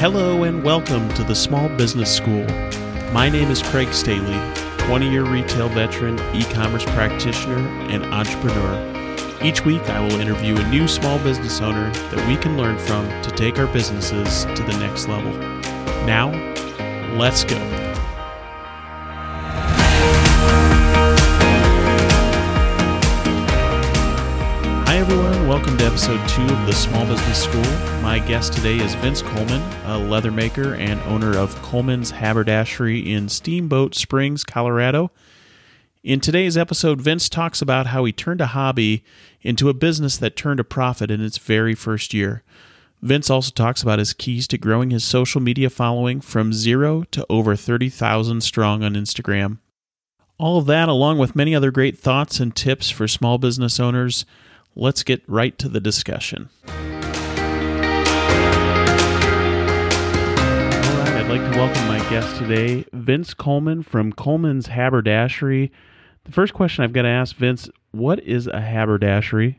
Hello and welcome to the Small Business School. My name is Craig Staley, 20 year retail veteran, e commerce practitioner, and entrepreneur. Each week, I will interview a new small business owner that we can learn from to take our businesses to the next level. Now, let's go. Episode two of the Small Business School. My guest today is Vince Coleman, a leather maker and owner of Coleman's Haberdashery in Steamboat Springs, Colorado. In today's episode, Vince talks about how he turned a hobby into a business that turned a profit in its very first year. Vince also talks about his keys to growing his social media following from zero to over 30,000 strong on Instagram. All of that, along with many other great thoughts and tips for small business owners, let's get right to the discussion. All right, I'd like to welcome my guest today, Vince Coleman from Coleman's Haberdashery. The first question I've got to ask Vince, what is a haberdashery?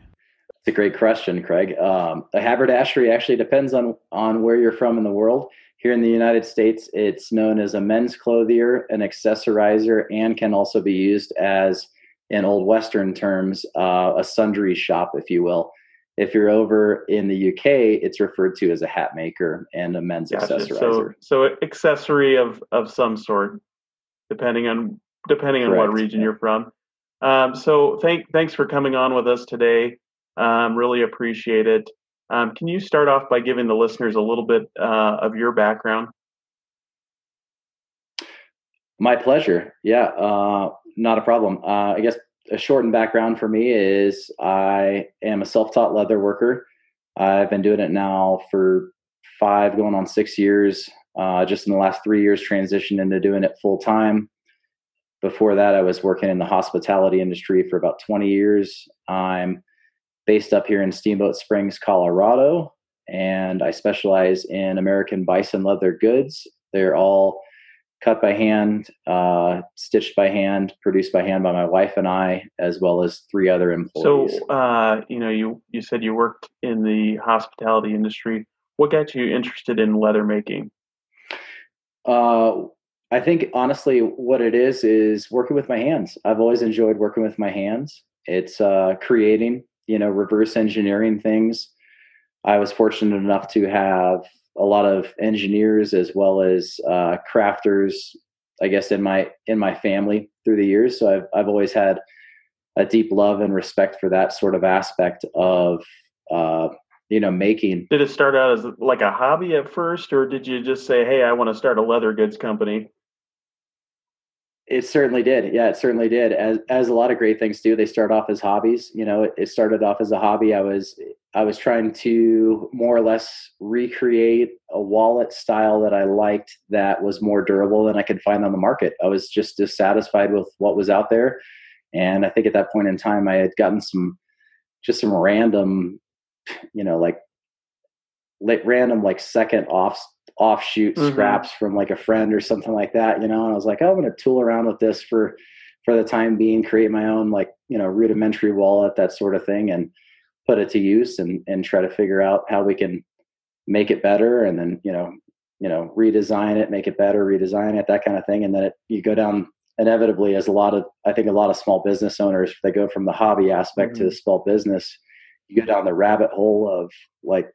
It's a great question, Craig. Um, a haberdashery actually depends on on where you're from in the world. Here in the United States, it's known as a men's clothier, an accessorizer, and can also be used as in old Western terms, uh, a sundry shop, if you will. If you're over in the UK, it's referred to as a hat maker and a men's gotcha. accessorizer. So, so accessory of of some sort, depending on depending Correct. on what region yeah. you're from. Um, so, thank thanks for coming on with us today. Um, really appreciate it. Um, can you start off by giving the listeners a little bit uh, of your background? My pleasure. Yeah, uh, not a problem. Uh, I guess a shortened background for me is I am a self-taught leather worker. I've been doing it now for five, going on six years. Uh, just in the last three years, transitioned into doing it full time. Before that, I was working in the hospitality industry for about 20 years. I'm based up here in Steamboat Springs, Colorado, and I specialize in American bison leather goods. They're all cut by hand, uh, stitched by hand, produced by hand by my wife and I, as well as three other employees. So, uh, you know, you you said you worked in the hospitality industry. What got you interested in leather making? Uh, I think honestly, what it is is working with my hands. I've always enjoyed working with my hands. It's uh, creating, you know, reverse engineering things. I was fortunate enough to have a lot of engineers as well as uh, crafters, I guess, in my in my family through the years. So I've I've always had a deep love and respect for that sort of aspect of uh, you know making. Did it start out as like a hobby at first, or did you just say, "Hey, I want to start a leather goods company"? It certainly did. Yeah, it certainly did. As as a lot of great things do, they start off as hobbies. You know, it, it started off as a hobby. I was I was trying to more or less recreate a wallet style that I liked that was more durable than I could find on the market. I was just dissatisfied with what was out there. And I think at that point in time, I had gotten some, just some random, you know, like, random, like second off offshoot mm-hmm. scraps from like a friend or something like that, you know. And I was like, oh, I'm going to tool around with this for for the time being, create my own like you know rudimentary wallet, that sort of thing, and put it to use and and try to figure out how we can make it better, and then you know you know redesign it, make it better, redesign it, that kind of thing, and then it, you go down inevitably as a lot of I think a lot of small business owners they go from the hobby aspect mm-hmm. to the small business, you go down the rabbit hole of like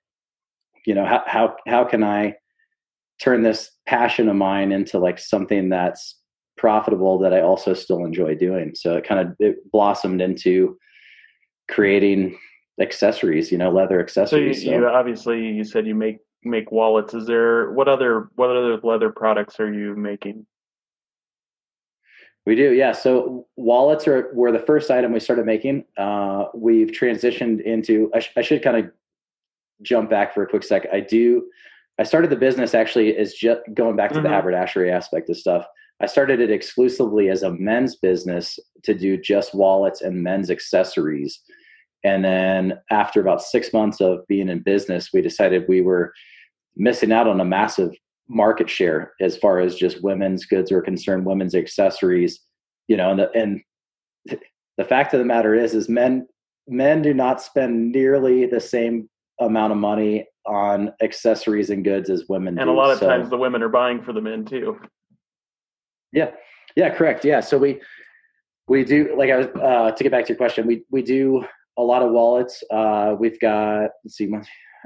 you know how how how can I turn this passion of mine into like something that's profitable that I also still enjoy doing. So it kind of it blossomed into creating accessories, you know, leather accessories. So you, so. you obviously you said you make make wallets. Is there what other what other leather products are you making? We do, yeah. So wallets are were the first item we started making. Uh, we've transitioned into. I, sh- I should kind of jump back for a quick sec. I do I started the business actually as just going back to mm-hmm. the haberdashery aspect of stuff. I started it exclusively as a men's business to do just wallets and men's accessories. And then after about six months of being in business, we decided we were missing out on a massive market share as far as just women's goods are concerned, women's accessories, you know, and the, and the fact of the matter is, is men, men do not spend nearly the same amount of money on accessories and goods as women. And do. a lot of so, times the women are buying for the men too. Yeah, yeah, correct. Yeah, so we we do like I was uh, to get back to your question. We we do a lot of wallets. Uh, we've got let's see,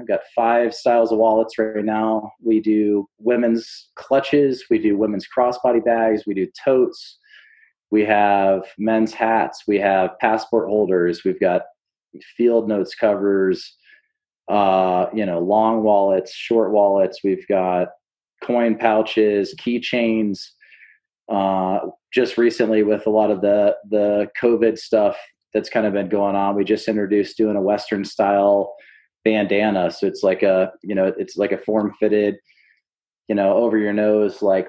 I've got five styles of wallets right now. We do women's clutches. We do women's crossbody bags. We do totes. We have men's hats. We have passport holders. We've got field notes covers. Uh, you know, long wallets, short wallets. We've got coin pouches, keychains. Uh, just recently, with a lot of the the COVID stuff that's kind of been going on, we just introduced doing a Western style bandana. So it's like a you know it's like a form fitted, you know, over your nose like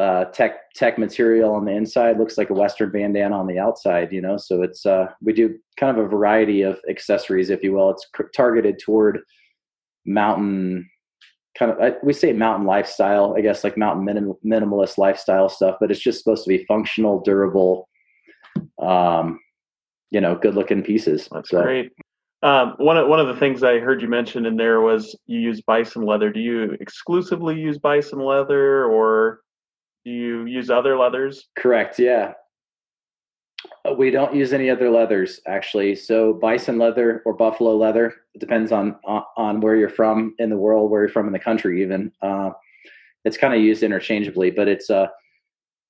uh, tech tech material on the inside looks like a Western bandana on the outside. You know, so it's uh, we do kind of a variety of accessories, if you will. It's targeted toward mountain kind of we say mountain lifestyle i guess like mountain minim, minimalist lifestyle stuff but it's just supposed to be functional durable um you know good looking pieces that's so. great um, one of one of the things I heard you mention in there was you use bison leather. Do you exclusively use bison leather, or do you use other leathers? Correct. Yeah, uh, we don't use any other leathers actually. So bison leather or buffalo leather it depends on, on, where you're from in the world, where you're from in the country, even. Uh, it's kind of used interchangeably, but it's uh,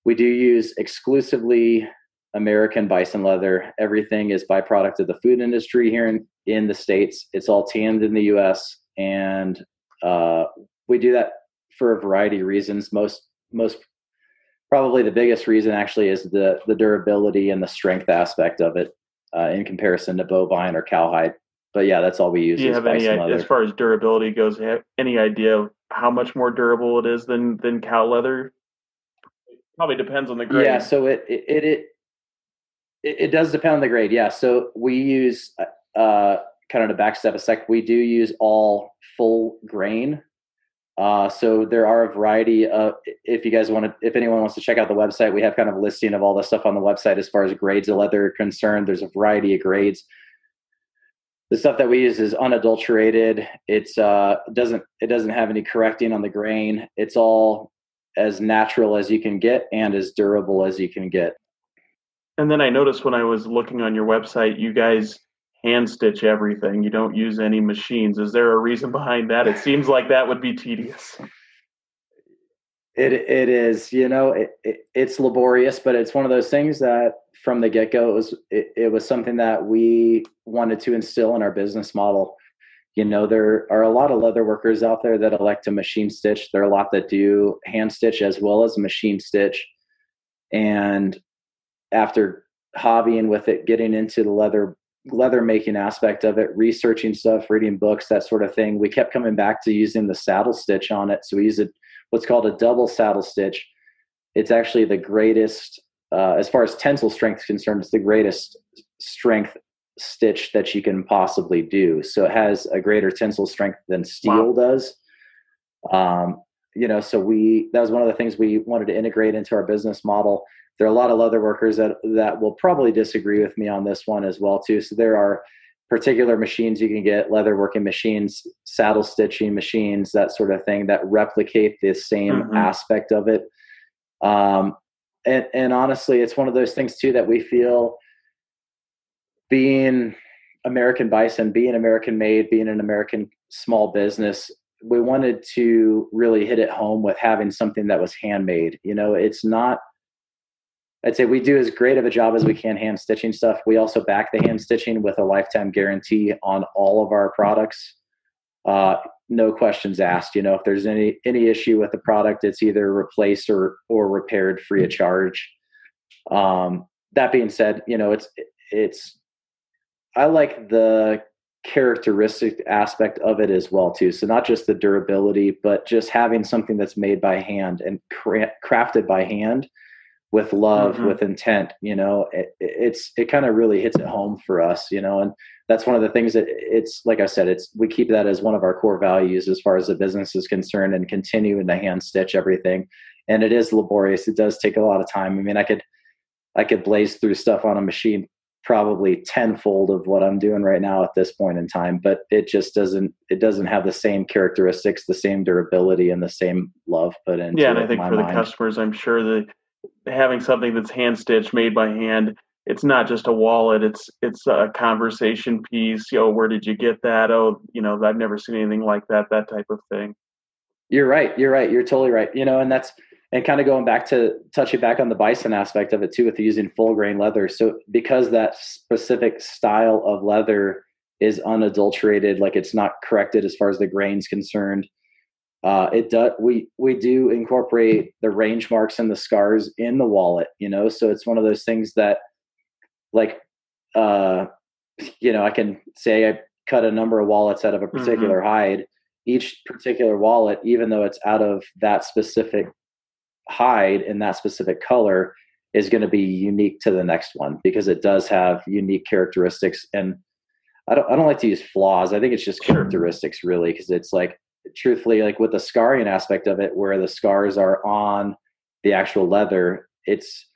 we do use exclusively American bison leather. Everything is byproduct of the food industry here in, in the States. It's all tanned in the US. And uh, we do that for a variety of reasons. Most, most probably the biggest reason actually is the, the durability and the strength aspect of it uh, in comparison to bovine or cowhide. But yeah, that's all we use. Do you have any idea, as far as durability goes? Have Any idea of how much more durable it is than than cow leather? Probably depends on the grade. Yeah, so it it, it it, it, does depend on the grade. Yeah. So we use, uh, uh, kind of to backstep a sec, we do use all full grain. Uh, so there are a variety of, if you guys want to, if anyone wants to check out the website, we have kind of a listing of all the stuff on the website as far as grades of leather are concerned. There's a variety of grades. The stuff that we use is unadulterated. It's uh doesn't it doesn't have any correcting on the grain. It's all as natural as you can get and as durable as you can get. And then I noticed when I was looking on your website, you guys hand stitch everything. You don't use any machines. Is there a reason behind that? It seems like that would be tedious. It it is, you know, it, it, it's laborious, but it's one of those things that from the get go it was it, it was something that we wanted to instill in our business model. You know, there are a lot of leather workers out there that elect to machine stitch. There are a lot that do hand stitch as well as machine stitch. And after hobbying with it, getting into the leather leather making aspect of it, researching stuff, reading books, that sort of thing, we kept coming back to using the saddle stitch on it. So we use it what's called a double saddle stitch. It's actually the greatest, uh, as far as tensile strength is concerned, it's the greatest strength stitch that you can possibly do. So it has a greater tensile strength than steel wow. does. Um, you know, so we that was one of the things we wanted to integrate into our business model there are a lot of leather workers that that will probably disagree with me on this one as well too. So there are particular machines you can get, leather working machines, saddle stitching machines, that sort of thing that replicate the same mm-hmm. aspect of it. Um, and, and honestly, it's one of those things too that we feel being American Bison, being American made, being an American small business, we wanted to really hit it home with having something that was handmade. You know, it's not I'd say we do as great of a job as we can hand stitching stuff. We also back the hand stitching with a lifetime guarantee on all of our products. Uh, no questions asked. You know, if there's any any issue with the product, it's either replaced or or repaired free of charge. Um, that being said, you know, it's it's I like the characteristic aspect of it as well too. So not just the durability, but just having something that's made by hand and cra- crafted by hand with love mm-hmm. with intent you know? It, it's it kind of really hits it home for us you know? And that's one of the things that it's like i said it's we keep that as one of our core values as far as the business is concerned and continuing to hand stitch everything. And it is laborious. It does take a lot of time. I mean i could i could blaze through stuff on a machine probably tenfold of what I'm doing right now at this point in time, but it just doesn't it doesn't have the same characteristics, the same durability, and the same love put into. Yeah, and I think for mind. the customers, I'm sure that having something that's hand stitched, made by hand, it's not just a wallet. It's it's a conversation piece. Yo, where did you get that? Oh, you know, I've never seen anything like that. That type of thing. You're right. You're right. You're totally right. You know, and that's and kind of going back to touching back on the bison aspect of it too with using full grain leather. So because that specific style of leather is unadulterated like it's not corrected as far as the grain's concerned uh, it does we we do incorporate the range marks and the scars in the wallet you know? So it's one of those things that like uh you know i can say i cut a number of wallets out of a particular mm-hmm. hide. Each particular wallet even though it's out of that specific hide in that specific color is going to be unique to the next one because it does have unique characteristics and I don't I don't like to use flaws. I think it's just characteristics really because it's like truthfully like with the scarring aspect of it where the scars are on the actual leather, it's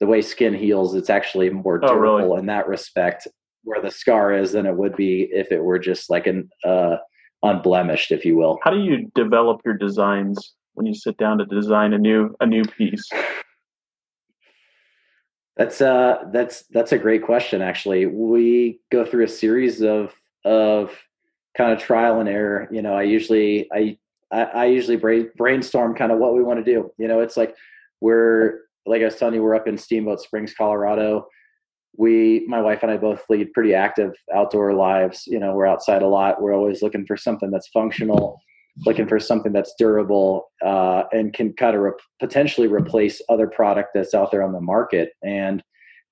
the way skin heals, it's actually more durable oh, really? in that respect where the scar is than it would be if it were just like an uh unblemished if you will. How do you develop your designs when you sit down to design a new a new piece? That's uh that's that's a great question actually. We go through a series of of kind of trial and error. You know, I usually I I, usually brainstorm kind of what we want to do. You know, it's like we're like I was telling you, we're up in Steamboat Springs, Colorado. We, my wife and I, both lead pretty active outdoor lives. You know, we're outside a lot. We're always looking for something that's functional looking for something that's durable uh, and can kind of re- potentially replace other product that's out there on the market. And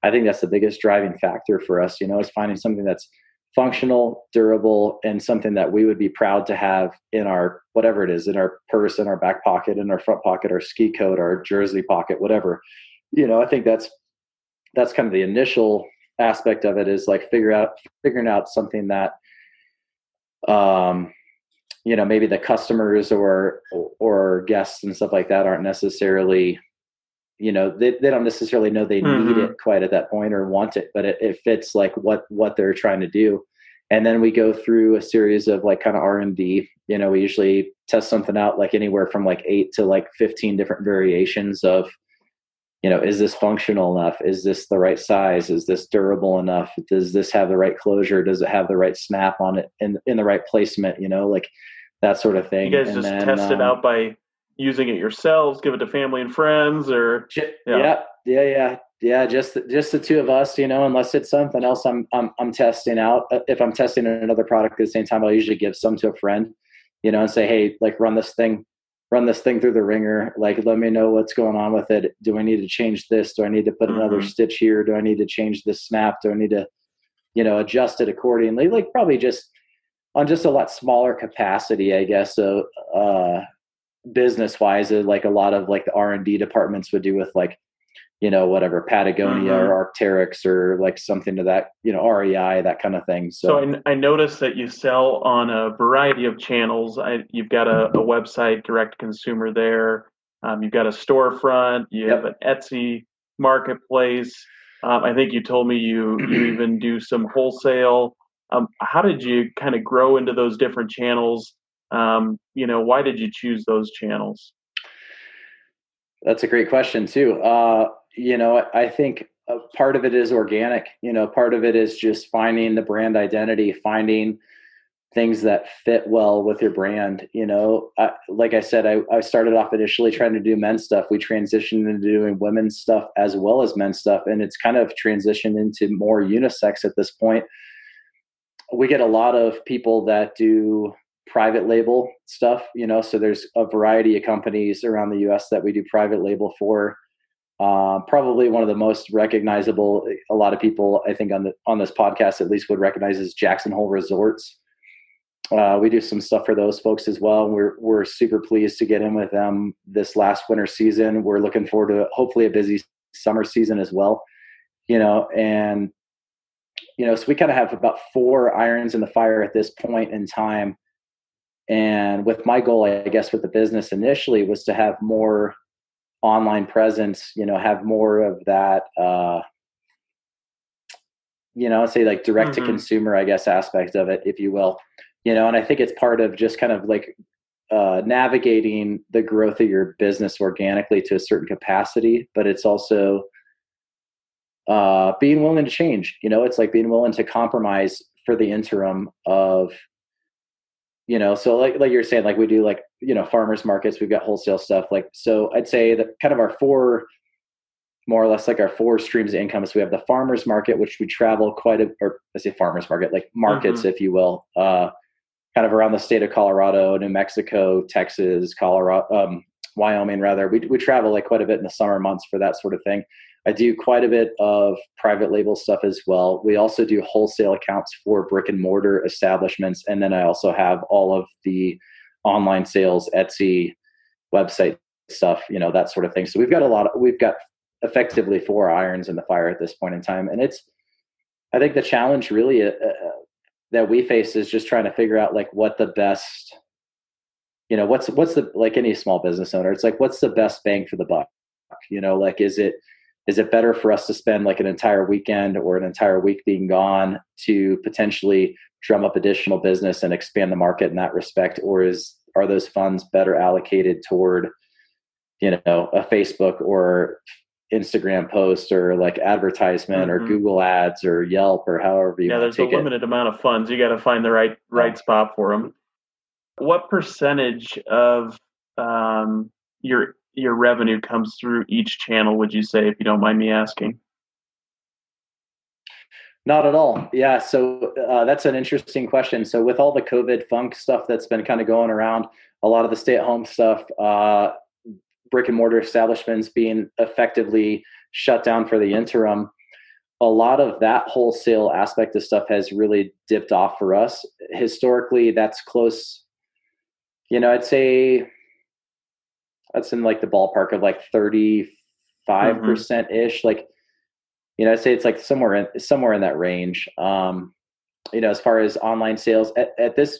I think that's the biggest driving factor for us. You know, is finding something that's functional, durable, and something that we would be proud to have in our whatever it is in our purse, in our back pocket, in our front pocket, our ski coat, our jersey pocket, whatever. You know, I think that's that's kind of the initial aspect of it is like figure out figuring out something that um you know maybe the customers or or guests and stuff like that aren't necessarily you know they, they don't necessarily know they mm-hmm. need it quite at that point or want it but it, it fits like what what they're trying to do. And then we go through a series of like kind of r&d you know we usually test something out like anywhere from like 8 to like 15 different variations of you know is this functional enough? Is this the right size? Is this durable enough? Does this have the right closure? Does it have the right snap on it in in the right placement? You know like that sort of thing. You guys and just then, test um, it out by using it yourselves, give it to family and friends, or yeah, yeah, yeah, yeah, yeah. Just just the two of us, you know. Unless it's something else, I'm I'm I'm testing out. Uh, if I'm testing another product at the same time, I'll usually give some to a friend, you know, and say, hey, like run this thing. Run this thing through the ringer. Like, let me know what's going on with it. Do I need to change this? Do I need to put mm-hmm. another stitch here? Do I need to change this snap? Do I need to, you know, adjust it accordingly? Like, probably just on just a lot smaller capacity, I guess. So, uh, business wise, uh, like a lot of like the R and D departments would do with like, you know, whatever Patagonia mm-hmm. or Arc'teryx or like something to that, you know, REI, that kind of thing. So, so I, I noticed that you sell on a variety of channels. I, you've got a, a website, direct consumer there. Um, you've got a storefront. You yep. have an Etsy marketplace. Um, I think you told me you you even do some wholesale. Um, how did you kind of grow into those different channels? Um, you know, why did you choose those channels? That's a great question too. Uh, you know, I think part of it is organic. You know, part of it is just finding the brand identity, finding things that fit well with your brand. You know, I, like I said, I, I started off initially trying to do men's stuff. We transitioned into doing women's stuff as well as men's stuff, and it's kind of transitioned into more unisex at this point we get a lot of people that do private label stuff you know so there's a variety of companies around the us that we do private label for. Uh, probably one of the most recognizable a lot of people i think on the on this podcast at least would recognize is jackson hole resorts. Uh, we do some stuff for those folks as well. We're we're super pleased to get in with them this last winter season. We're looking forward to hopefully a busy summer season as well you know and you know, so we kind of have about four irons in the fire at this point in time. And with my goal, I guess, with the business initially was to have more online presence, you know, have more of that, uh, you know, say like direct to consumer, mm-hmm. I guess, aspect of it, if you will. You know, and I think it's part of just kind of like uh, navigating the growth of your business organically to a certain capacity, but it's also uh, being willing to change. You know, it's like being willing to compromise for the interim of, you know, so like like you're saying, like we do like you know farmers markets, we've got wholesale stuff. Like so, I'd say that kind of our four, more or less like our four streams of income. So we have the farmers market, which we travel quite a, or I say farmers market, like markets, mm-hmm. if you will. Uh, kind of around the state of Colorado, New Mexico, Texas, Colorado, um, Wyoming, rather. We, we travel like quite a bit in the summer months for that sort of thing. I do quite a bit of private label stuff as well. We also do wholesale accounts for brick and mortar establishments. And then I also have all of the online sales, Etsy, website stuff, you know, that sort of thing. So we've got a lot of, we've got effectively four irons in the fire at this point in time. And it's, I think the challenge really uh, uh that we face is just trying to figure out like what the best you know what's what's the like any small business owner it's like what's the best bang for the buck you know like is it is it better for us to spend like an entire weekend or an entire week being gone to potentially drum up additional business and expand the market in that respect or is are those funds better allocated toward you know a facebook or Instagram post or like advertisement mm-hmm. or Google Ads or Yelp or however you yeah. There's a limited it. amount of funds. You got to find the right right yeah. spot for them. What percentage of um, your your revenue comes through each channel? Would you say, if you don't mind me asking? Not at all. Yeah. So uh, that's an interesting question. So with all the COVID funk stuff that's been kind of going around, a lot of the stay at home stuff, uh, brick and mortar establishments being effectively shut down for the interim, a lot of that wholesale aspect of stuff has really dipped off for us. Historically, that's close. You know, I'd say that's in like the ballpark of like 35% ish. Like, you know, I'd say it's like somewhere in somewhere in that range. Um, you know, as far as online sales at, at this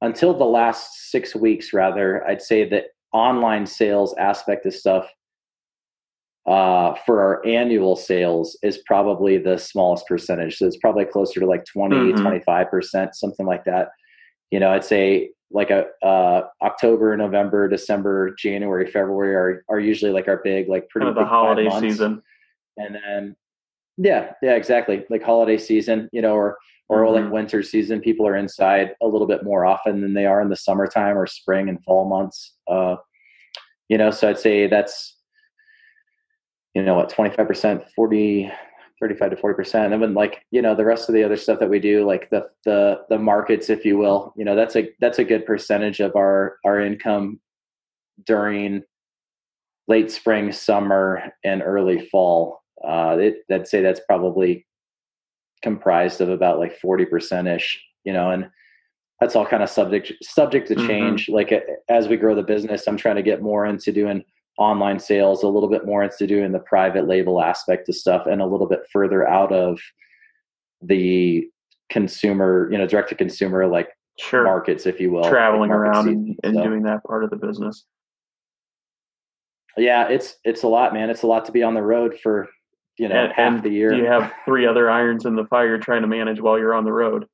until the last six weeks, rather, I'd say that online sales aspect of stuff uh, for our annual sales is probably the smallest percentage. So it's probably closer to like 20, mm-hmm. 25%, something like that. You know, I'd say like a uh, October, November, December, January, February are, are usually like our big, like pretty kind of the holiday season. And then, yeah, yeah, exactly. Like holiday season, you know, or, or mm-hmm. like winter season, people are inside a little bit more often than they are in the summertime or spring and fall months. Uh, you know, so I'd say that's, you know, what, 25%, 40, 35 to 40%. And then like, you know, the rest of the other stuff that we do, like the, the, the markets, if you will, you know, that's a, that's a good percentage of our, our income during late spring, summer, and early fall. Uh, it, I'd say that's probably comprised of about like 40% ish, you know, and that's all kind of subject subject to mm-hmm. change. Mm-hmm. Like as we grow the business, I'm trying to get more into doing online sales, a little bit more into doing the private label aspect of stuff, and a little bit further out of the consumer, you know, direct to consumer like sure. markets, if you will, traveling like around and, and doing that part of the business. Yeah, it's it's a lot, man. It's a lot to be on the road for you know and, half and the year. You have three other irons in the fire trying to manage while you're on the road.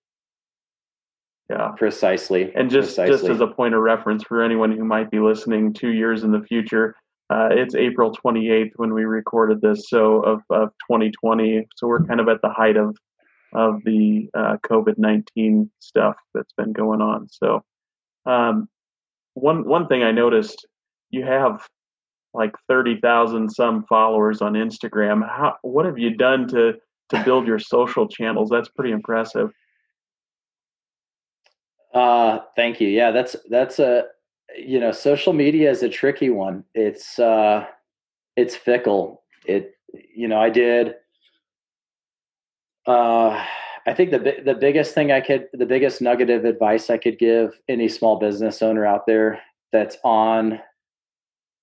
Yeah, precisely. And just precisely. just as a point of reference for anyone who might be listening two years in the future, uh, it's April 28th when we recorded this, so of, of 2020. So we're kind of at the height of of the uh, COVID 19 stuff that's been going on. So um, one one thing I noticed, you have like 30,000 some followers on Instagram. How what have you done to to build your social channels? That's pretty impressive. Uh, thank you. Yeah, that's that's a you know, social media is a tricky one. It's uh it's fickle. It you know, I did uh I think the the biggest thing I could the biggest nugget of advice I could give any small business owner out there that's on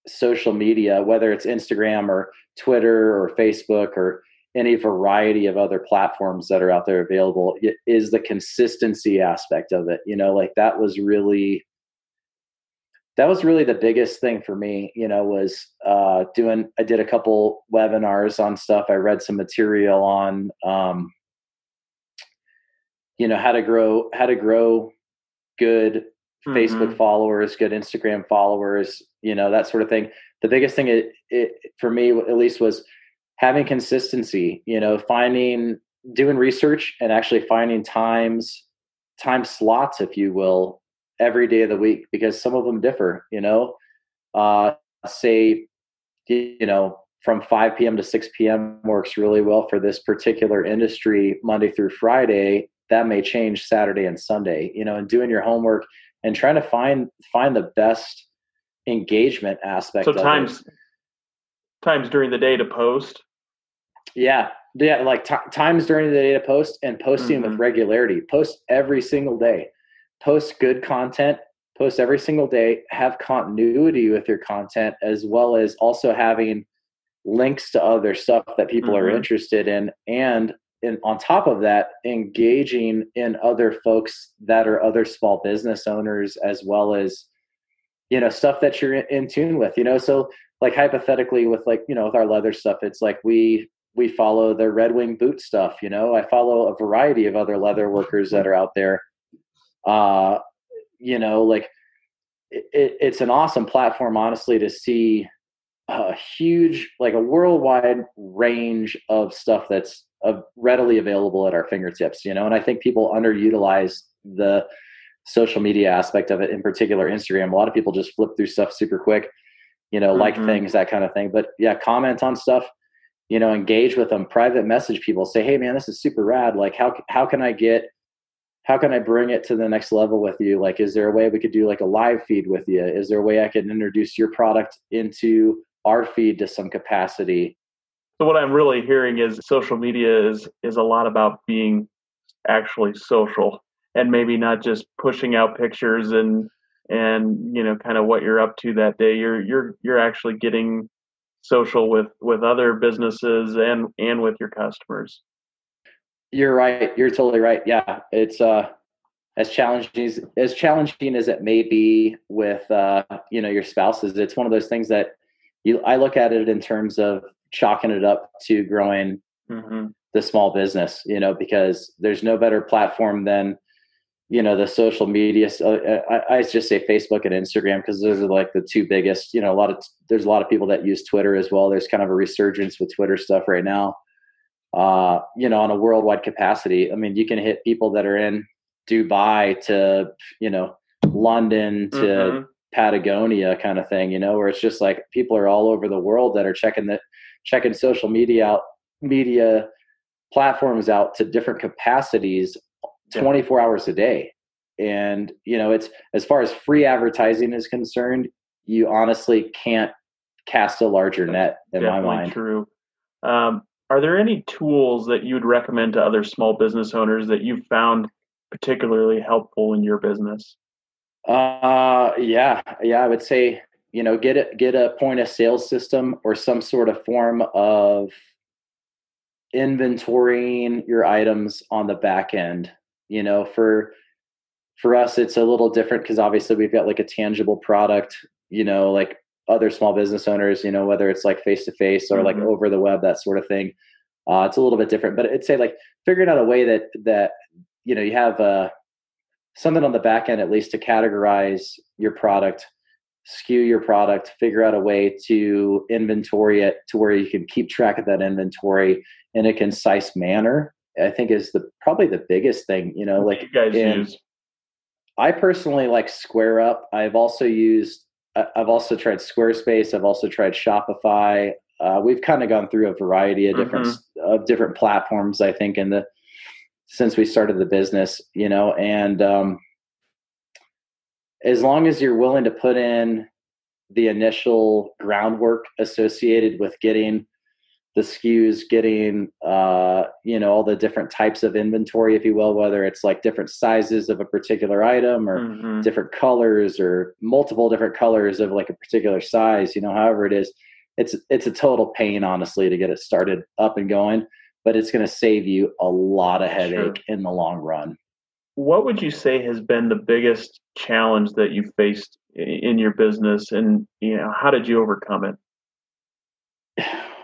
social media, whether it's Instagram or Twitter or Facebook or any variety of other platforms that are out there available is the consistency aspect of it you know like that was really that was really the biggest thing for me you know was uh doing i did a couple webinars on stuff i read some material on um you know how to grow how to grow good mm-hmm. Facebook followers, good Instagram followers, you know that sort of thing. The biggest thing it, it for me at least was having consistency. You know, finding doing research and actually finding times time slots, if you will, every day of the week because some of them differ. You know, uh, say you know from 5 p.m. to 6 p.m. works really well for this particular industry Monday through Friday. That may change Saturday and Sunday, you know, and doing your homework and trying to find find the best engagement aspect. So times times during the day to post. Yeah, yeah, like t- times during the day to post and posting mm-hmm. with regularity. Post every single day. Post good content. Post every single day. Have continuity with your content as well as also having links to other stuff that people mm-hmm. are interested in and in, on top of that engaging in other folks that are other small business owners as well as you know stuff that you're in, in tune with you know so like hypothetically with like you know with our leather stuff it's like we we follow the red wing boot stuff you know i follow a variety of other leather workers that are out there uh you know like it, it's an awesome platform honestly to see a huge, like a worldwide range of stuff that's uh, readily available at our fingertips, you know, and I think people underutilize the social media aspect of it, in particular Instagram. A lot of people just flip through stuff super quick, you know, mm-hmm. like things, that kind of thing. But yeah, comment on stuff, you know, engage with them, private message people, say, hey man, this is super rad. Like how how can I get how can I bring it to the next level with you? Like, is there a way we could do like a live feed with you? Is there a way I can introduce your product into our feed to some capacity. So what I'm really hearing is social media is is a lot about being actually social and maybe not just pushing out pictures and and you know kind of what you're up to that day. You're you're you're actually getting social with with other businesses and and with your customers. You're right. You're totally right. Yeah, it's uh as challenging as, as challenging as it may be with uh, you know your spouses. It's one of those things that you, I look at it in terms of chalking it up to growing mm-hmm. the small business, you know, because there's no better platform than, you know, the social media. So uh, I, I just say Facebook and Instagram because those are like the two biggest, you know, a lot of, there's a lot of people that use Twitter as well. There's kind of a resurgence with Twitter stuff right now. Uh, you know, on a worldwide capacity. I mean, you can hit people that are in Dubai to, you know, London to mm-hmm. Patagonia kind of thing, you know, where it's just like people are all over the world that are checking the checking social media out, media platforms out to different capacities 24 hours a day. And, you know, it's as far as free advertising is concerned, you honestly can't cast a larger net in Definitely my mind. True. Um, are there any tools that you would recommend to other small business owners that you've found particularly helpful in your business? Uh, yeah, yeah, I would say you know get a get a point of sales system or some sort of form of inventorying your items on the back end. You know, for for us, it's a little different because obviously we've got like a tangible product. You know, like other small business owners, you know, whether it's like face to face or mm-hmm. like over the web, that sort of thing. Uh, it's a little bit different, but it's say like figuring out a way that that you know you have a something on the back end at least to categorize your product SKU your product figure out a way to inventory it to where you can keep track of that inventory in a concise manner i think is the probably the biggest thing you know like you guys use i personally like square up i've also used i've also tried squarespace i've also tried shopify uh, we've kind of gone through a variety of different mm-hmm. of different platforms i think in the since we started the business, you know, and um, as long as you're willing to put in the initial groundwork associated with getting the SKUs, getting uh, you know all the different types of inventory, if you will, whether it's like different sizes of a particular item or mm-hmm. different colors or multiple different colors of like a particular size, you know, however it is, it's it's a total pain, honestly, to get it started up and going but it's going to save you a lot of headache sure. in the long run. What would you say has been the biggest challenge that you faced in your business, and you know how did you overcome it?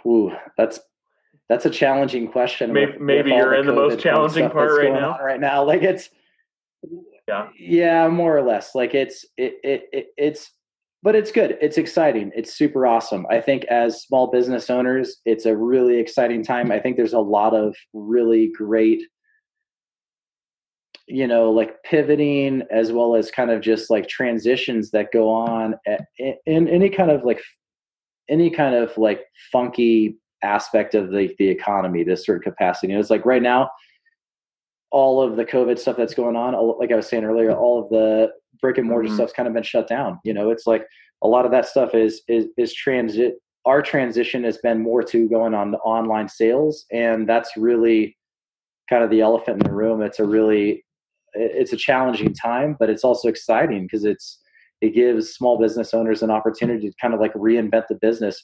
Ooh, that's that's a challenging question. Maybe, with, maybe with you're in the most challenging part right now. Right now, like it's yeah, yeah, more or less. Like it's it, it, it it's but it's good. It's exciting. It's super awesome. I think as small business owners, it's a really exciting time. I think there's a lot of really great you know like pivoting as well as kind of just like transitions that go on in, in any kind of like any kind of like funky aspect of the, the economy to a certain capacity. You know, it's like right now, all of the COVID stuff that's going on, like I was saying earlier, all of the brick and mortar mm-hmm. stuff's kind of been shut down. You know, it's like a lot of that stuff is is is transit. Our transition has been more to going on the online sales, and that's really kind of the elephant in the room. It's a really it's a challenging time, but it's also exciting because it's it gives small business owners an opportunity to kind of like reinvent the business,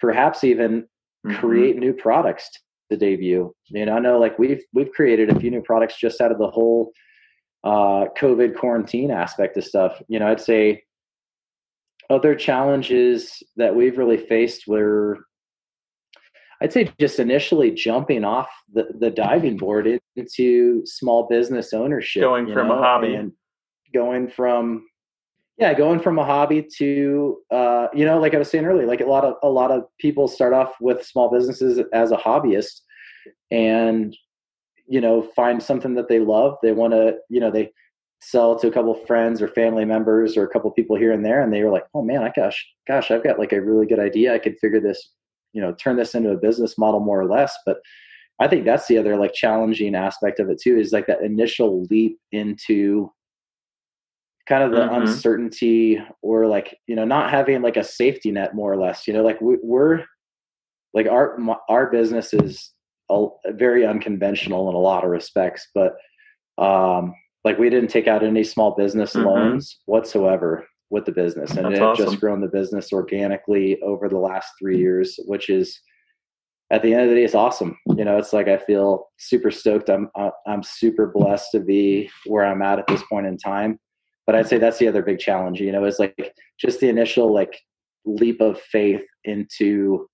perhaps even mm-hmm. create new products to debut. You know, I know like we've we've created a few new products just out of the whole uh, COVID quarantine aspect of stuff. You know, I'd say other challenges that we've really faced were I'd say just initially jumping off the, the diving board into small business ownership. Going from know, a hobby. And going from yeah going from a hobby to uh, you know like i was saying earlier like a lot of a lot of people start off with small businesses as a hobbyist and you know find something that they love. They want to you know they sell to a couple friends or family members or a couple people here and there and they were like oh man i gosh gosh i've got like a really good idea. I could figure this you know turn this into a business model more or less. But i think that's the other like challenging aspect of it too is like that initial leap into kind of the mm-hmm. uncertainty or like you know not having like a safety net more or less you know like we, are like our our business is a, very unconventional in a lot of respects but um like we didn't take out any small business mm-hmm. loans whatsoever with the business and That's it awesome. just grown the business organically over the last three years which is at the end of the day it's awesome you know it's like i feel super stoked i'm i'm super blessed to be where i'm at at this point in time but I'd say that's the other big challenge, you know, is like just the initial like leap of faith into,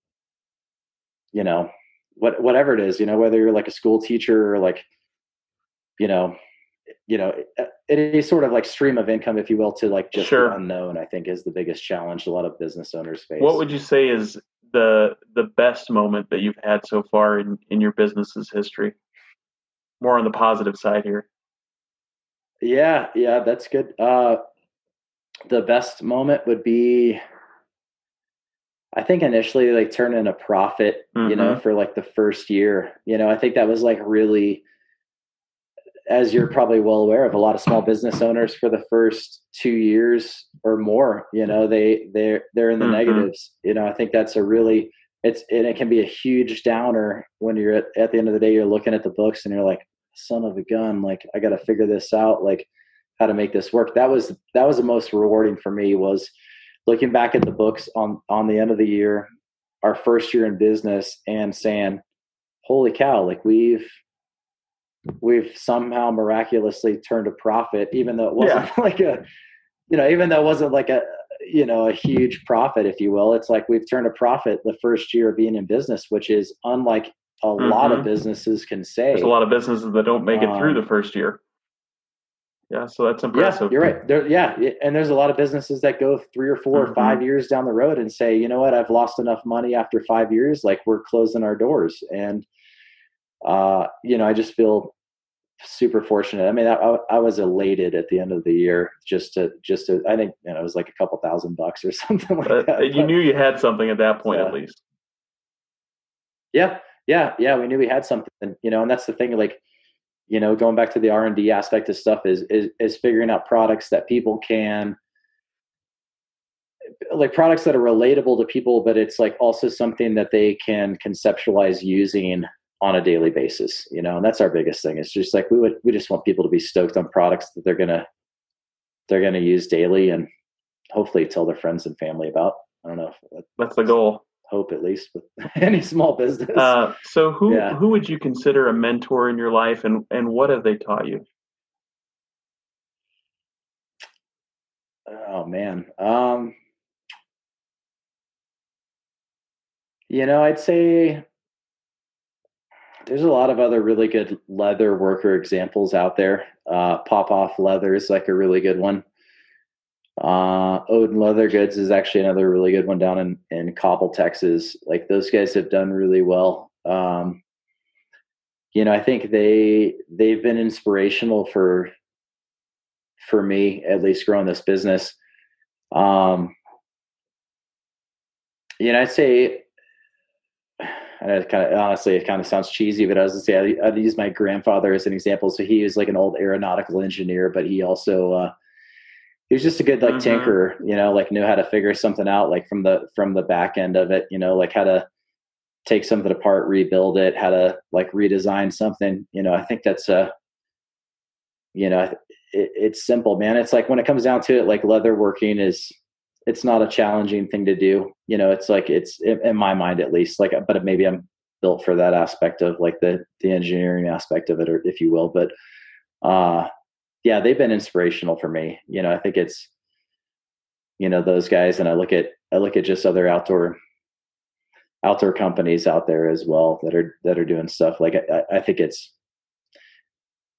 you know, what whatever it is, you know, whether you're like a school teacher or like, you know, you know, any sort of like stream of income, if you will, to like just sure. unknown, I think is the biggest challenge a lot of business owners face. What would you say is the the best moment that you've had so far in, in your business's history? More on the positive side here. Yeah, yeah, that's good. Uh, the best moment would be, I think initially like turning a profit, mm-hmm. you know, mm-hmm. for like the first year. You know, I think that was like really, as you're probably well aware of, a lot of small business owners for the first two years or more, you know, they they're they're in the mm-hmm. negatives. You know, I think that's a really it's and it can be a huge downer when you're at, at the end of the day you're looking at the books and you're like son of a gun like i got to figure this out like how to make this work that was that was the most rewarding for me was looking back at the books on on the end of the year our first year in business and saying holy cow like we've we've somehow miraculously turned a profit even though it wasn't yeah. like a you know even though it wasn't like a you know a huge profit if you will it's like we've turned a profit the first year of being in business which is unlike a mm-hmm. lot of mm-hmm. businesses can say. There's a lot of businesses that don't make it through the um, first year. Yeah, so that's impressive. Yeah, you're right. There, yeah, and there's a lot of businesses that go three or 4 mm-hmm. or five years down the road and say, you know what, I've lost enough money after five years. Like we're closing our doors, and uh, you know, I just feel super fortunate. I mean, I, I, was elated at the end of the year just to just to. I think you know it was like a couple thousand bucks or something like but that. You but, knew you had something at that point, at least. Yeah, yeah, yeah, we knew we had something, you know, and that's the thing, like, you know, going back to the R and D aspect of stuff is, is is figuring out products that people can like products that are relatable to people, but it's like also something that they can conceptualize using on a daily basis, you know, and that's our biggest thing. It's just like we would we just want people to be stoked on products that they're gonna they're gonna use daily and hopefully tell their friends and family about. I don't know. That's the goal hope at least with any small business. Uh, so who yeah. who would you consider a mentor in your life, and and what have they taught you? Oh man, um, you know, I'd say there's a lot of other really good leather worker examples out there. Uh, Popov Leather is like a really good one. Uh, Odin Leather Goods is actually another really good one down in, in Coppell, Texas. Like those guys have done really well. Um, you know, I think they they've been inspirational for for me at least growing this business. Um, you know, I'd say I kind of honestly, it kind of sounds cheesy, but I was to say I, I'd use my grandfather as an example. So he was like an old aeronautical engineer, but he also uh, he was just a good like mm-hmm. tinkerer, you know, like knew how to figure something out, like from the from the back end of it, you know, like how to take something apart, rebuild it, how to like redesign something. You know, I think that's a, you know, it, it's simple, man. It's like when it comes down to it, like leather working is, it's not a challenging thing to do. You know, it's like it's in my mind at least, like, but maybe I'm built for that aspect of like the the engineering aspect of it, or if you will. But uh, yeah, they've been inspirational for me. You know, I think it's, you know, those guys, and I look at I look at just other outdoor outdoor companies out there as well that are that are doing stuff. Like I, I think it's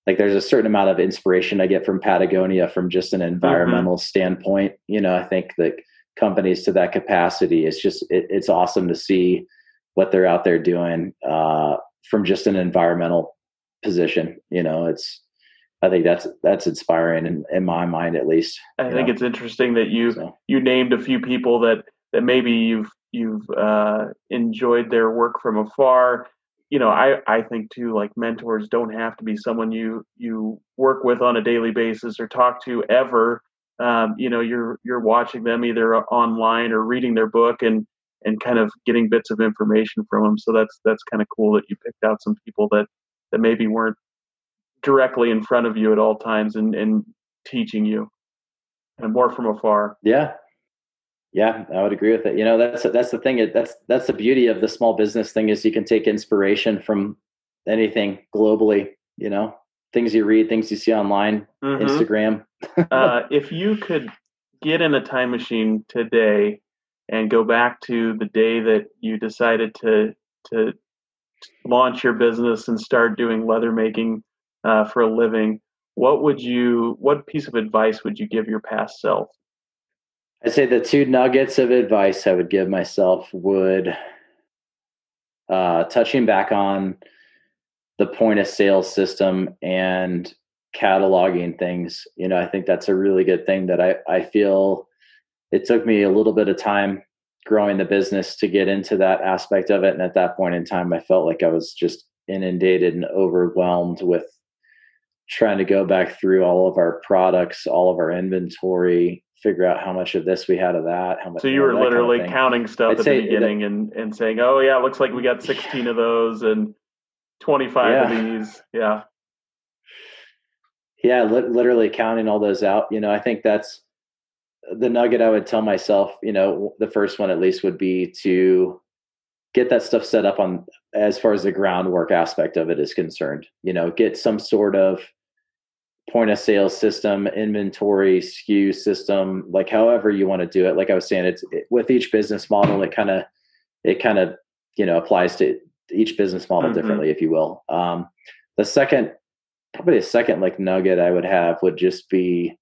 like there's a certain amount of inspiration I get from Patagonia from just an mm-hmm. environmental mm-hmm. standpoint. You know, I think that companies to that capacity it's just it, it's awesome to see what they're out there doing uh, from just an environmental position. You know, it's I think that's that's inspiring in, in my mind at least. I think know? it's interesting that you so. you named a few people that that maybe you've you've uh, enjoyed their work from afar. You know, I I think too like mentors don't have to be someone you you work with on a daily basis or talk to ever. Um, you know, you're you're watching them either online or reading their book and and kind of getting bits of information from them. So that's that's kind of cool that you picked out some people that that maybe weren't directly in front of you at all times and, and teaching you and more from afar. Yeah. Yeah, I would agree with it. You know, that's that's the thing. That's that's the beauty of the small business thing is you can take inspiration from anything globally. You know, things you read, things you see online, mm-hmm. Instagram. uh, if you could get in a time machine today and go back to the day that you decided to to launch your business and start doing leather making uh, for a living, what would you, what piece of advice would you give your past self? I'd say the two nuggets of advice I would give myself would, uh, touching back on the point of sale system and cataloging things. You know, I think that's a really good thing that I, I feel it took me a little bit of time growing the business to get into that aspect of it. And at that point in time, I felt like I was just inundated and overwhelmed with trying to go back through all of our products, all of our inventory, figure out how much of this we had of that. How much? So you were literally kind of counting stuff I'd at the beginning that, and and saying, "Oh yeah, looks like we got 16 of those and 25 yeah. of these." Yeah. Yeah, li- literally counting all those out. You know, I think that's the nugget I would tell myself. You know, the first one at least would be to get that stuff set up on as far as the groundwork aspect of it is concerned. You know, get some sort of point of sale system, inventory SKU system, like however you want to do it. Like I was saying, it's it, with each business model, it kind of, it kind of, you know, applies to each business model mm-hmm. differently, if you will. Um, the second, probably the second like nugget I would have would just be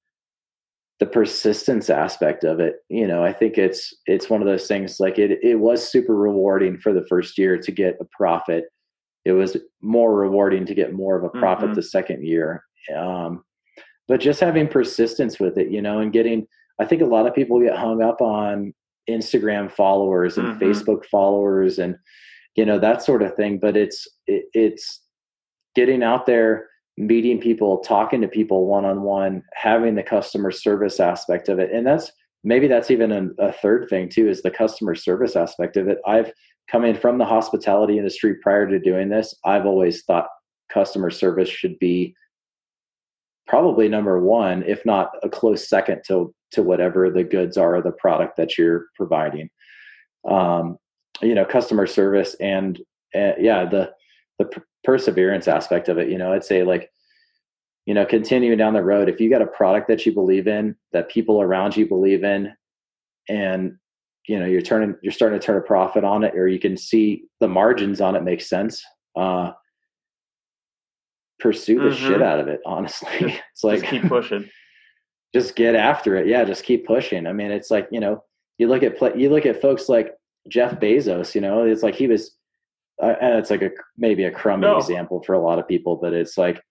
the persistence aspect of it. You know, I think it's, it's one of those things like it, it was super rewarding for the first year to get a profit. It was more rewarding to get more of a profit mm-hmm. the second year um, but just having persistence with it, you know, and getting, I think a lot of people get hung up on Instagram followers and mm-hmm. Facebook followers and, you know, that sort of thing. But it's, it, it's getting out there, meeting people, talking to people one on one, having the customer service aspect of it. And that's, maybe that's even a, a, third thing too is the customer service aspect of it i've come in from the hospitality industry prior to doing this i've always thought customer service should be probably number one, if not a close second to to whatever the goods are, the product that you're providing. Um, you know, customer service and uh, yeah, the the p- perseverance aspect of it. You know, I'd say like, you know, continuing down the road. If you got a product that you believe in, that people around you believe in, and you know you're turning you're starting to turn a profit on it, or you can see the margins on it make sense. Uh, pursue the mm-hmm. shit out of it. Honestly, it's like just keep pushing. just get after it. Yeah, just keep pushing. I mean, it's like you know, you look at you look at folks like Jeff Bezos. You know, it's like he was. Uh, and it's like a maybe a crummy no. example for a lot of people, but it's like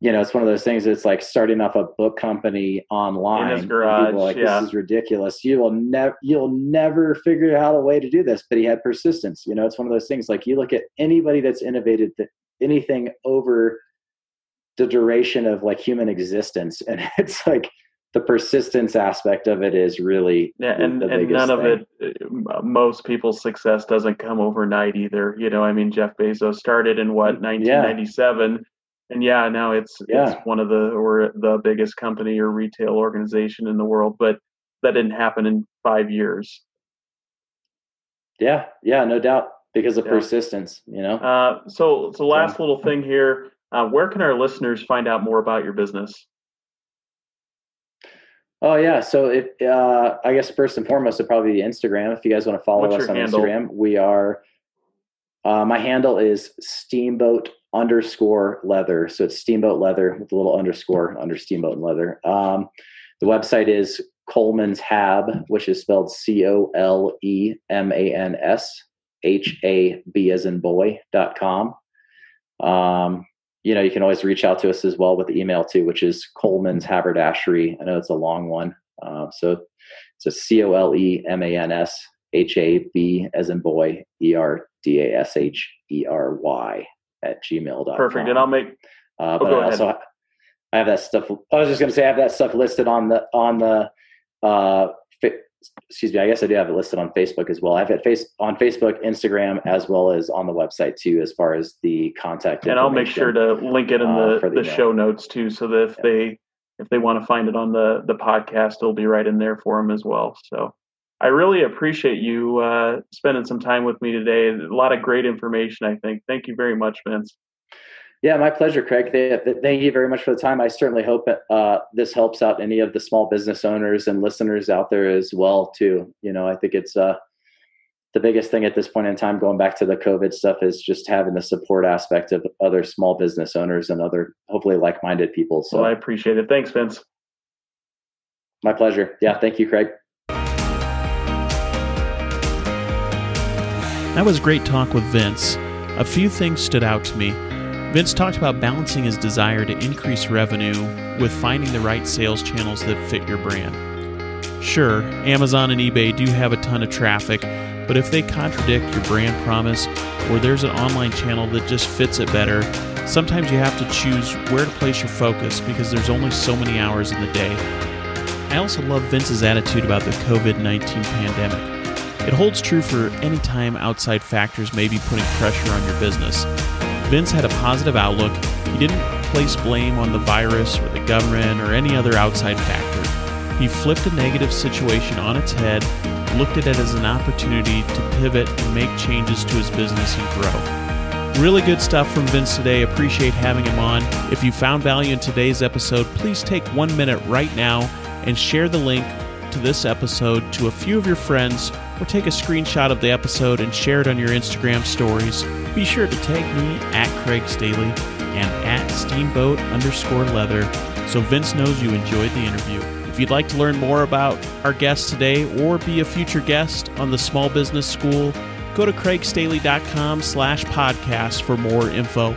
you know, it's one of those things. It's like starting off a book company online. In his garage, like, yeah. This is ridiculous. You will never, you'll never figure out a way to do this. But he had persistence. You know, it's one of those things. Like you look at anybody that's innovated th- anything over the duration of like human existence, and it's like the persistence aspect of it is really yeah, and, and none thing. of it. Uh, most people's success doesn't come overnight either. You know, I mean, Jeff Bezos started in what 1997. Yeah and yeah, now it's yeah. it's one of the or the biggest company or retail organization in the world, but that didn't happen in five years. Yeah, yeah, no doubt because of yeah. persistence. You know. Uh, so, so last little thing here. Uh, where can our listeners find out more about your business? Oh yeah, so if uh, I guess first and foremost, it'd probably be Instagram. If you guys want to follow What's us on handle? Instagram, we are. Uh, my handle is Steamboat underscore leather. So it's Steamboat Leather with a little underscore under Steamboat and Leather. Um, the website is Coleman's Hab, which is spelled C O L E M A N S H A B as in boy dot com. Um, you know, you can always reach out to us as well with the email too, which is Coleman's Haberdashery. I know it's a long one. Uh, so it's a C O L E M A N S H A B as in boy E R D A S H E R Y at gmail.com. Perfect. And I'll make, uh, oh, but I also, ahead. I have that stuff. I was just going to say, I have that stuff listed on the, on the, uh, excuse me. I guess I do have it listed on Facebook as well. I have it face on Facebook, Instagram, as well as on the website too, as far as the contact. And I'll make sure to link it in the, uh, the, the show notes too, so that if yeah. they, if they want to find it on the, the podcast, it'll be right in there for them as well. So I really appreciate you uh, spending some time with me today. A lot of great information, I think. Thank you very much, Vince. Yeah, my pleasure, Craig. Thank you very much for the time. I certainly hope uh, this helps out any of the small business owners and listeners out there as well, too. You know, I think it's uh, the biggest thing at this point in time, going back to the COVID stuff, is just having the support aspect of other small business owners and other hopefully like-minded people. So well, I appreciate it. Thanks, Vince. My pleasure. Yeah, thank you, Craig. That was a great talk with Vince. A few things stood out to me. Vince talked about balancing his desire to increase revenue with finding the right sales channels that fit your brand. Sure, Amazon and eBay do have a ton of traffic, but if they contradict your brand promise or there's an online channel that just fits it better, sometimes you have to choose where to place your focus because there's only so many hours in the day. I also love Vince's attitude about the COVID 19 pandemic. It holds true for any time outside factors may be putting pressure on your business. Vince had a positive outlook. He didn't place blame on the virus or the government or any other outside factor. He flipped a negative situation on its head, looked at it as an opportunity to pivot and make changes to his business and grow. Really good stuff from Vince today. Appreciate having him on. If you found value in today's episode, please take one minute right now and share the link to this episode to a few of your friends or take a screenshot of the episode and share it on your Instagram stories. Be sure to tag me at Craig Staley and at Steamboat underscore leather so Vince knows you enjoyed the interview. If you'd like to learn more about our guest today or be a future guest on the Small Business School, go to craigstaley.com slash podcast for more info.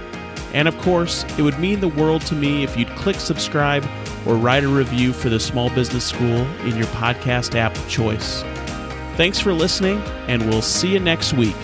And of course, it would mean the world to me if you'd click subscribe or write a review for the Small Business School in your podcast app of choice. Thanks for listening, and we'll see you next week.